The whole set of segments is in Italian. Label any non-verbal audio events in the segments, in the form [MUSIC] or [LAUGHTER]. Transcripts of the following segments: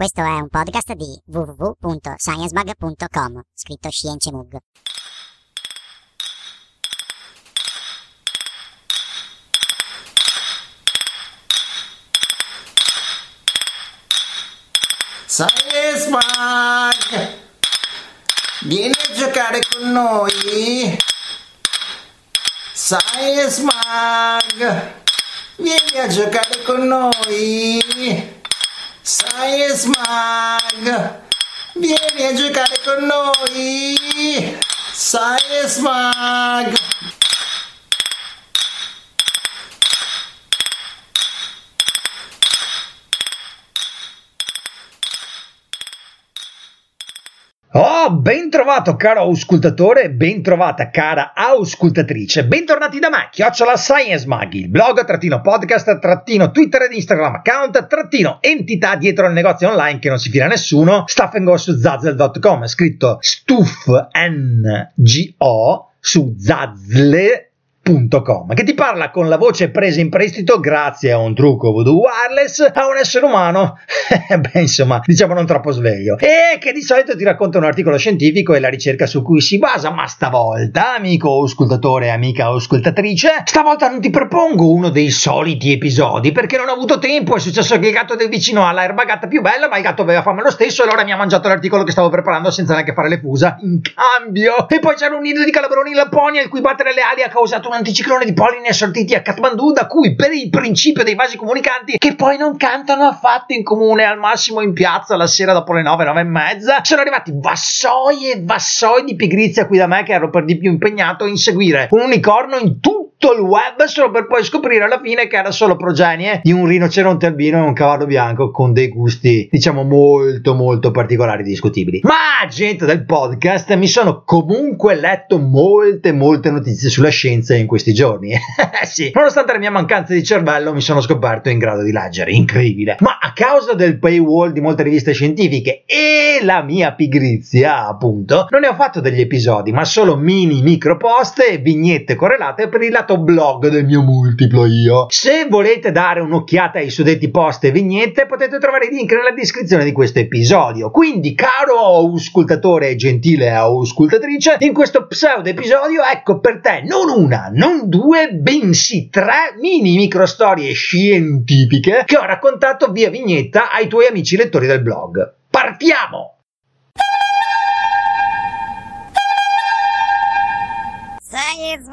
Questo è un podcast di www.sciencebug.com, scritto Scienze Science Bug! Vieni a giocare con noi! Science Mag! Vieni a giocare con noi! Science Mag! Vieni a giocare con noi! Science Mag! Oh, ben trovato caro auscultatore ben trovata cara auscultatrice. Bentornati da me, Chiocciola Science Mag, il blog, trattino podcast, trattino Twitter ed Instagram account, trattino entità dietro al negozio online che non si fila nessuno, stuffandgo scritto stuff N-G-O su Zazzle che ti parla con la voce presa in prestito grazie a un trucco voodoo wireless a un essere umano, [LAUGHS] beh insomma diciamo non troppo sveglio, e che di solito ti racconta un articolo scientifico e la ricerca su cui si basa, ma stavolta, amico auscultatore e amica auscultatrice, stavolta non ti propongo uno dei soliti episodi perché non ho avuto tempo, è successo che il gatto del vicino ha l'erba gatta più bella, ma il gatto aveva fame lo stesso e allora mi ha mangiato l'articolo che stavo preparando senza neanche fare le fusa, in cambio, e poi c'era un nido di calabroni in Lapponia il cui battere le ali ha causato un anticiclone di polline assortiti a Kathmandu da cui per il principio dei vasi comunicanti che poi non cantano affatto in comune al massimo in piazza la sera dopo le 9, 9 e mezza sono arrivati vassoi e vassoi di pigrizia qui da me che ero per di più impegnato a inseguire un unicorno in tutto tutto il web solo per poi scoprire alla fine che era solo progenie di un rinoceronte albino e un cavallo bianco con dei gusti diciamo molto molto particolari e discutibili. Ma gente del podcast mi sono comunque letto molte molte notizie sulla scienza in questi giorni. [LAUGHS] Sì. Nonostante la mia mancanza di cervello mi sono scoperto in grado di leggere. Incredibile. Ma a causa del paywall di molte riviste scientifiche e la mia pigrizia appunto non ne ho fatto degli episodi ma solo mini micro post e vignette correlate per il lato citato blog del mio multiplo io. Se volete dare un'occhiata ai suddetti post e vignette potete trovare i link nella descrizione di questo episodio. Quindi caro auscultatore e gentile auscultatrice, in questo pseudo episodio ecco per te non una, non due, bensì tre mini microstorie scientifiche che ho raccontato via vignetta ai tuoi amici lettori del blog. Partiamo! Science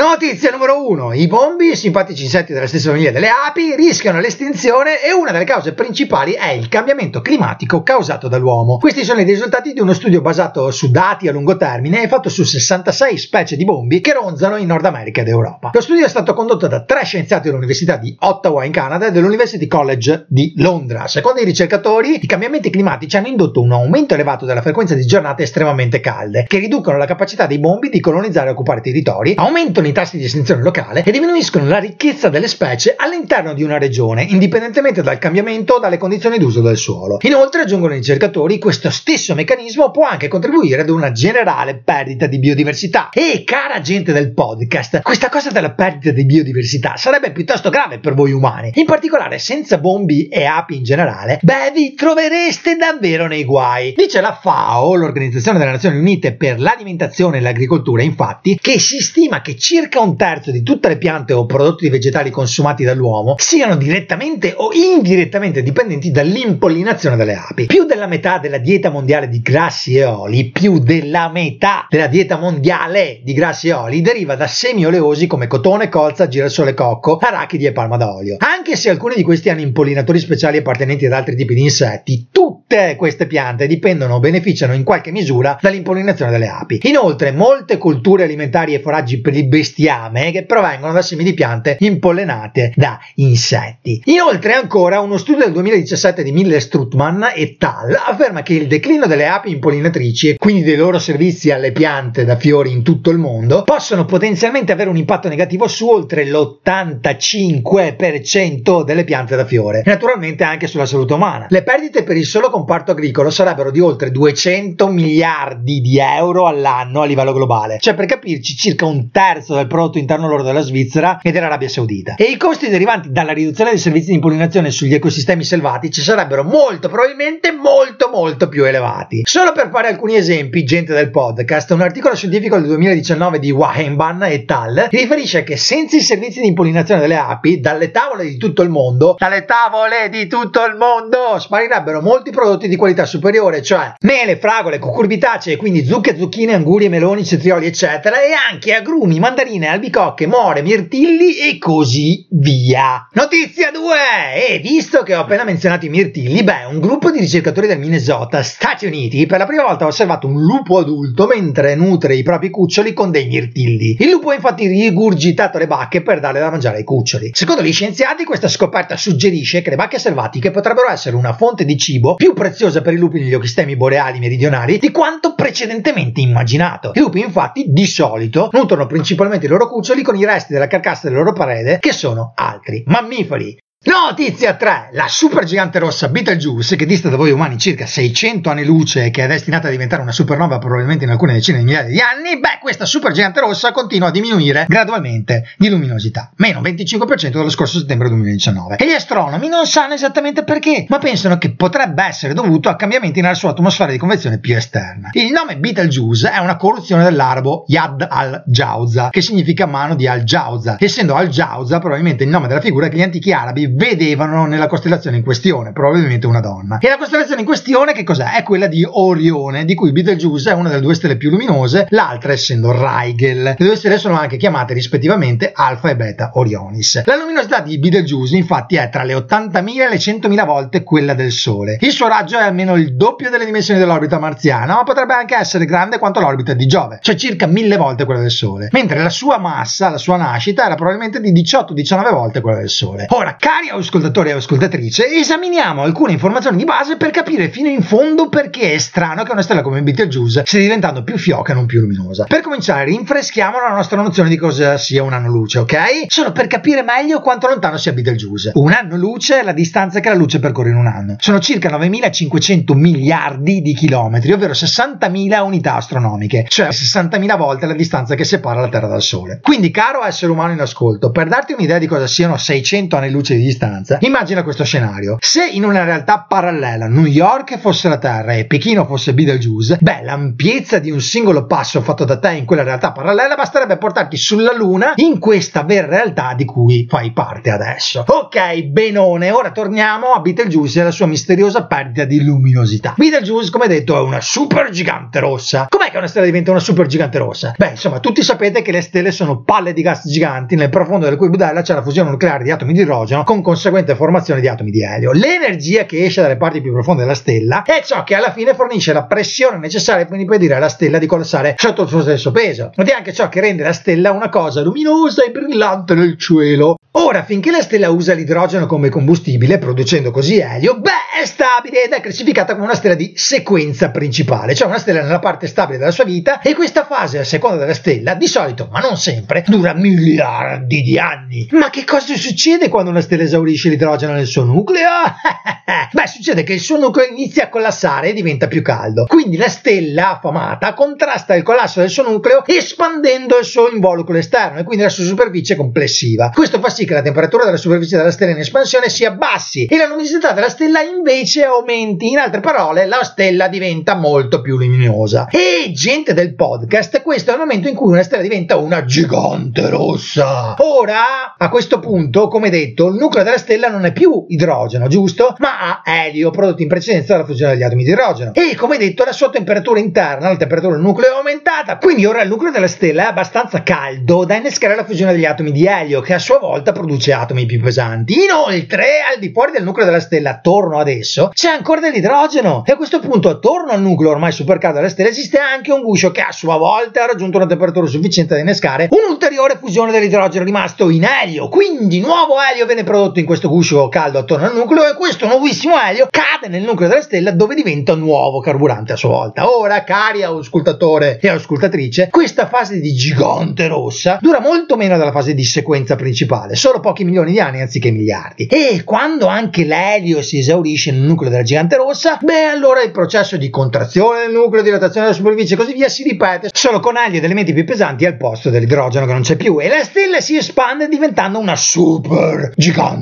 Notizia numero 1. I bombi, simpatici insetti della stessa famiglia delle api, rischiano l'estinzione e una delle cause principali è il cambiamento climatico causato dall'uomo. Questi sono i risultati di uno studio basato su dati a lungo termine e fatto su 66 specie di bombi che ronzano in Nord America ed Europa. Lo studio è stato condotto da tre scienziati dell'Università di Ottawa in Canada e dell'University College di Londra. Secondo i ricercatori, i cambiamenti climatici hanno indotto un aumento elevato della frequenza di giornate estremamente calde, che riducono la capacità dei bombi di colonizzare e occupare territori, aumentano i tassi di estinzione locale e diminuiscono la ricchezza delle specie all'interno di una regione, indipendentemente dal cambiamento o dalle condizioni d'uso del suolo. Inoltre, aggiungono i ricercatori, questo stesso meccanismo può anche contribuire ad una generale perdita di biodiversità. E cara gente del podcast, questa cosa della perdita di biodiversità sarebbe piuttosto grave per voi umani. In particolare, senza bombi e api in generale, beh, vi trovereste davvero nei guai. Dice la FAO, l'Organizzazione delle Nazioni Unite per l'Alimentazione e l'Agricoltura, infatti, che si stima che circa un terzo di tutte le piante o prodotti vegetali consumati dall'uomo siano direttamente o indirettamente dipendenti dall'impollinazione delle api. Più della metà della dieta mondiale di grassi e oli, più della metà della dieta mondiale di grassi e oli deriva da semi oleosi come cotone, colza, girasole, cocco, arachidi e palma d'olio. Anche se alcuni di questi hanno impollinatori speciali appartenenti ad altri tipi di insetti, tutte queste piante dipendono o beneficiano in qualche misura dall'impollinazione delle api. Inoltre, molte culture alimentari e foraggi per il bestiame che provengono da semi di piante impollinate da insetti. Inoltre ancora uno studio del 2017 di Miller Strutman et al. afferma che il declino delle api impollinatrici e quindi dei loro servizi alle piante da fiori in tutto il mondo possono potenzialmente avere un impatto negativo su oltre l'85% delle piante da fiore naturalmente anche sulla salute umana. Le perdite per il solo comparto agricolo sarebbero di oltre 200 miliardi di euro all'anno a livello globale, cioè per capirci circa un terzo del prodotto interno lordo della Svizzera e dell'Arabia Saudita. E i costi derivanti dalla riduzione dei servizi di impollinazione sugli ecosistemi selvatici sarebbero molto probabilmente molto molto più elevati. Solo per fare alcuni esempi, gente del podcast, un articolo scientifico del 2019 di Wahenban et al. riferisce che senza i servizi di impollinazione delle api, dalle tavole di tutto il mondo, dalle tavole di tutto il mondo, sparirebbero molti prodotti di qualità superiore, cioè mele, fragole, cucurbitacee, quindi zucche, zucchine, anguri, meloni, cetrioli, eccetera, e anche agrumi, mandarine, albicocche, more, mirtilli e così via. Notizia 2! E visto che ho appena menzionato i mirtilli, beh, un gruppo di ricercatori del Minnesota, Stati Uniti, per la prima volta ha osservato un lupo adulto mentre nutre i propri cuccioli con dei mirtilli. Il lupo ha infatti rigurgitato le bacche per darle da mangiare ai cuccioli. Secondo gli scienziati, questa scoperta suggerisce che le bacche selvatiche potrebbero essere una fonte di cibo più preziosa per i lupi negli ecosistemi boreali meridionali di quanto precedentemente immaginato. I lupi, infatti, di solito nutrono principalmente i loro cuccioli con i resti della carcassa del loro prede, che sono altri mammiferi. Notizia 3. La supergigante rossa Betelgeuse, che dista da voi umani circa 600 anni luce e che è destinata a diventare una supernova probabilmente in alcune decine di migliaia di anni, beh, questa supergigante rossa continua a diminuire gradualmente di luminosità, meno 25% dallo scorso settembre 2019. E gli astronomi non sanno esattamente perché, ma pensano che potrebbe essere dovuto a cambiamenti nella sua atmosfera di convezione più esterna. Il nome Betelgeuse è una corruzione dell'arabo Yad al-Jauza, che significa mano di al-Jauza, essendo al-Jauza probabilmente il nome della figura che gli antichi arabi vedevano nella costellazione in questione, probabilmente una donna. E la costellazione in questione che cos'è? È quella di Orione, di cui Betelgeuse è una delle due stelle più luminose, l'altra essendo Rigel. Le due stelle sono anche chiamate rispettivamente Alfa e Beta Orionis. La luminosità di Betelgeuse infatti è tra le 80.000 e le 100.000 volte quella del Sole. Il suo raggio è almeno il doppio delle dimensioni dell'orbita marziana, ma potrebbe anche essere grande quanto l'orbita di Giove, cioè circa 1000 volte quella del Sole. Mentre la sua massa, la sua nascita, era probabilmente di 18-19 volte quella del Sole. Ora, cari Cari ascoltatori e ascoltatrici, esaminiamo alcune informazioni di base per capire fino in fondo perché è strano che una stella come Betelgeuse stia diventando più fioca e non più luminosa. Per cominciare, rinfreschiamo la nostra nozione di cosa sia un anno luce, ok? Solo per capire meglio quanto lontano sia Betelgeuse. Un anno luce è la distanza che la luce percorre in un anno. Sono circa 9500 miliardi di chilometri, ovvero 60.000 unità astronomiche, cioè 60.000 volte la distanza che separa la Terra dal Sole. Quindi, caro essere umano in ascolto, per darti un'idea di cosa siano 600 anni luce di distanza, immagina questo scenario. Se in una realtà parallela New York fosse la Terra e Pechino fosse Betelgeuse, beh, l'ampiezza di un singolo passo fatto da te in quella realtà parallela basterebbe portarti sulla Luna in questa vera realtà di cui fai parte adesso. Ok, benone, ora torniamo a Betelgeuse e alla sua misteriosa perdita di luminosità. Betelgeuse, come detto, è una super gigante rossa. Com'è che una stella diventa una super gigante rossa? Beh, insomma, tutti sapete che le stelle sono palle di gas giganti nel profondo del cui budella c'è la fusione nucleare di atomi di idrogeno con conseguente formazione di atomi di elio. L'energia che esce dalle parti più profonde della stella è ciò che alla fine fornisce la pressione necessaria per impedire alla stella di collassare sotto il suo stesso peso. Ed è anche ciò che rende la stella una cosa luminosa e brillante nel cielo. Ora, finché la stella usa l'idrogeno come combustibile, producendo così elio, beh, è stabile ed è classificata come una stella di sequenza principale, cioè una stella nella parte stabile della sua vita e questa fase a seconda della stella, di solito, ma non sempre, dura miliardi di anni. Ma che cosa succede quando una stella esaurisce l'idrogeno nel suo nucleo? [LAUGHS] beh, succede che il suo nucleo inizia a collassare e diventa più caldo. Quindi la stella affamata contrasta il collasso del suo nucleo espandendo il suo involucro esterno e quindi la sua superficie complessiva. Questo fa sì che la temperatura della superficie della stella in espansione si abbassi e la luminosità della stella invece aumenti. In altre parole, la stella diventa molto più luminosa. E gente del podcast, questo è il momento in cui una stella diventa una gigante rossa. Ora, a questo punto, come detto, il nucleo della stella non è più idrogeno, giusto? Ma ha elio prodotto in precedenza dalla fusione degli atomi di idrogeno. E come detto, la sua temperatura interna, la temperatura del nucleo è aumentata. Quindi ora il nucleo della stella è abbastanza caldo da innescare la fusione degli atomi di elio, che a sua volta produce atomi più pesanti. Inoltre, al di fuori del nucleo della stella, attorno ad esso, c'è ancora dell'idrogeno. E a questo punto, attorno al nucleo ormai supercaldo della stella, esiste anche un guscio che a sua volta ha raggiunto una temperatura sufficiente da innescare un'ulteriore fusione dell'idrogeno rimasto in elio. Quindi nuovo elio viene prodotto prodotto in questo guscio caldo attorno al nucleo e questo nuovissimo elio cade nel nucleo della stella dove diventa nuovo carburante a sua volta. Ora, cari auscultatore e auscultatrice, questa fase di gigante rossa dura molto meno della fase di sequenza principale, solo pochi milioni di anni anziché miliardi. E quando anche l'elio si esaurisce nel nucleo della gigante rossa, beh allora il processo di contrazione del nucleo, dilatazione della superficie e così via si ripete solo con elio ed elementi più pesanti al posto dell'idrogeno che non c'è più e la stella si espande diventando una super gigante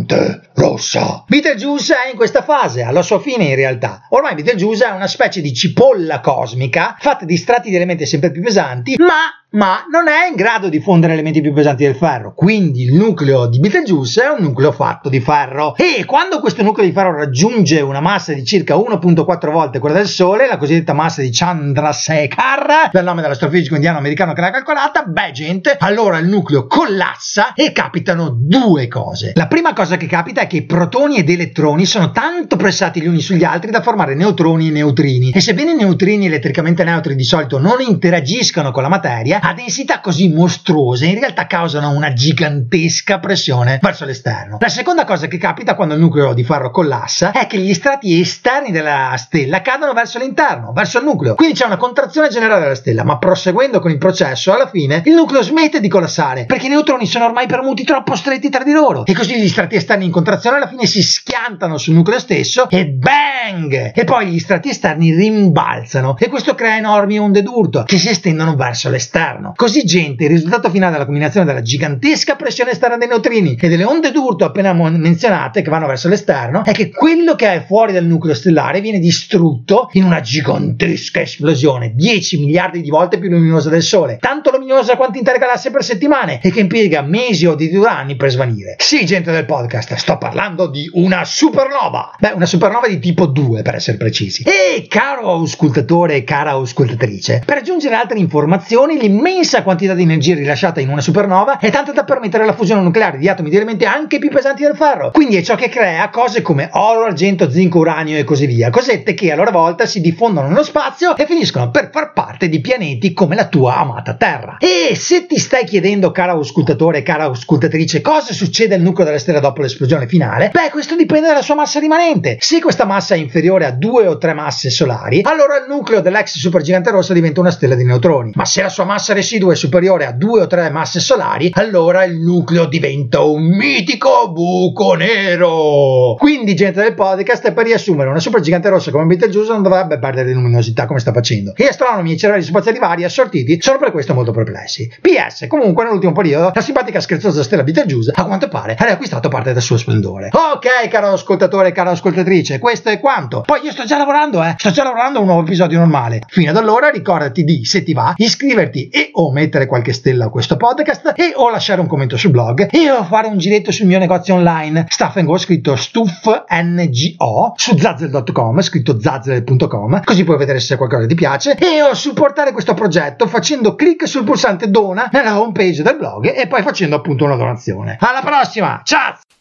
rossa. Betelgeuse è in questa fase, alla sua fine in realtà. Ormai Betelgeuse è una specie di cipolla cosmica fatta di strati di elementi sempre più pesanti, ma ma non è in grado di fondere elementi più pesanti del ferro. Quindi il nucleo di Betelgeuse è un nucleo fatto di ferro. E quando questo nucleo di ferro raggiunge una massa di circa 1.4 volte quella del Sole, la cosiddetta massa di Chandrasekhar, dal nome dell'astrofisico indiano americano che l'ha calcolata, beh gente, allora il nucleo collassa e capitano due cose. La prima cosa che capita è che i protoni ed elettroni sono tanto pressati gli uni sugli altri da formare neutroni e neutrini. E sebbene i neutrini elettricamente neutri di solito non interagiscono con la materia, a densità così mostruose in realtà causano una gigantesca pressione verso l'esterno. La seconda cosa che capita quando il nucleo di ferro collassa è che gli strati esterni della stella cadono verso l'interno, verso il nucleo. Quindi c'è una contrazione generale della stella, ma proseguendo con il processo, alla fine il nucleo smette di collassare perché i neutroni sono ormai permuti troppo stretti tra di loro e così gli strati esterni in contrazione alla fine si schiantano sul nucleo stesso e bang! E poi gli strati esterni rimbalzano e questo crea enormi onde d'urto che si estendono verso l'esterno esterno. Così gente, il risultato finale della combinazione della gigantesca pressione esterna dei neutrini e delle onde d'urto appena menzionate che vanno verso l'esterno è che quello che è fuori dal nucleo stellare viene distrutto in una gigantesca esplosione, 10 miliardi di volte più luminosa del Sole, tanto luminosa quanto intere galassie per settimane e che impiega mesi o di due anni per svanire. Sì, gente del podcast, sto parlando di una supernova. Beh, una supernova di tipo 2 per essere precisi. E caro auscultatore e cara auscultatrice, per aggiungere altre informazioni, l'immensa quantità di energia rilasciata in una supernova è tanta da permettere la fusione nucleare di atomi di elementi anche più pesanti del ferro. Quindi è ciò che crea cose come oro, argento, zinco, uranio e così via. Cosette che a loro volta si diffondono nello spazio e finiscono per far parte di pianeti come la tua amata Terra. E se ti stai chiedendo, caro auscultatore cara auscultatrice, cosa succede al nucleo della stella dopo l'esplosione finale, beh, questo dipende dalla sua massa rimanente. Se questa massa è inferiore a due o tre masse solari, allora il nucleo dell'ex supergigante rossa diventa una stella di neutroni. Ma se la sua massa residua è superiore a due o tre masse solari, allora il nucleo diventa un mitico buco nero. Quindi, gente del podcast, per riassumere, una supergigante rossa come Betelgeuse non dovrebbe perdere luminosità come sta facendo. E astronomi e cervelli spaziali vari assortiti sono per questo molto perplessi. PS, comunque, nell'ultimo periodo, la simpatica scherzosa stella Betelgeuse, a quanto pare, ha riacquistato parte del suo splendore. Ok, caro ascoltatore cara ascoltatrice, questo è quanto. Poi io sto già lavorando, eh. Sto già lavorando a un nuovo episodio normale. Fino ad allora, ricordati di, se ti va, iscriverti e o mettere qualche stella a questo podcast e o lasciare un commento sul blog e o fare un giretto sul mio negozio online. Stuff Go scritto stuffngo su zazzle.com scritto zazzle.com così puoi vedere se qualcosa ti piace e o supportare questo progetto facendo clic sul pulsante dona nella home page del blog e poi facendo appunto una donazione. Alla prossima! Ciao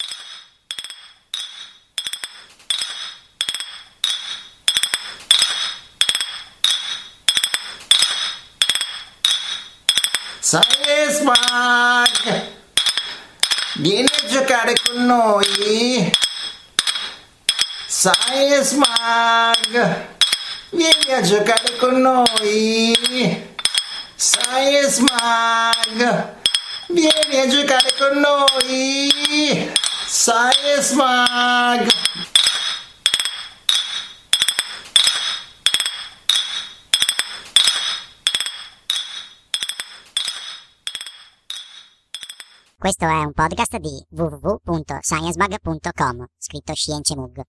Mag! Vieni a giocare con noi! Science Mag! Vieni a giocare con noi! Science Mag! Vieni a giocare con noi! Science Mag! Questo è un podcast di www.sciencebug.com, scritto Science Mug.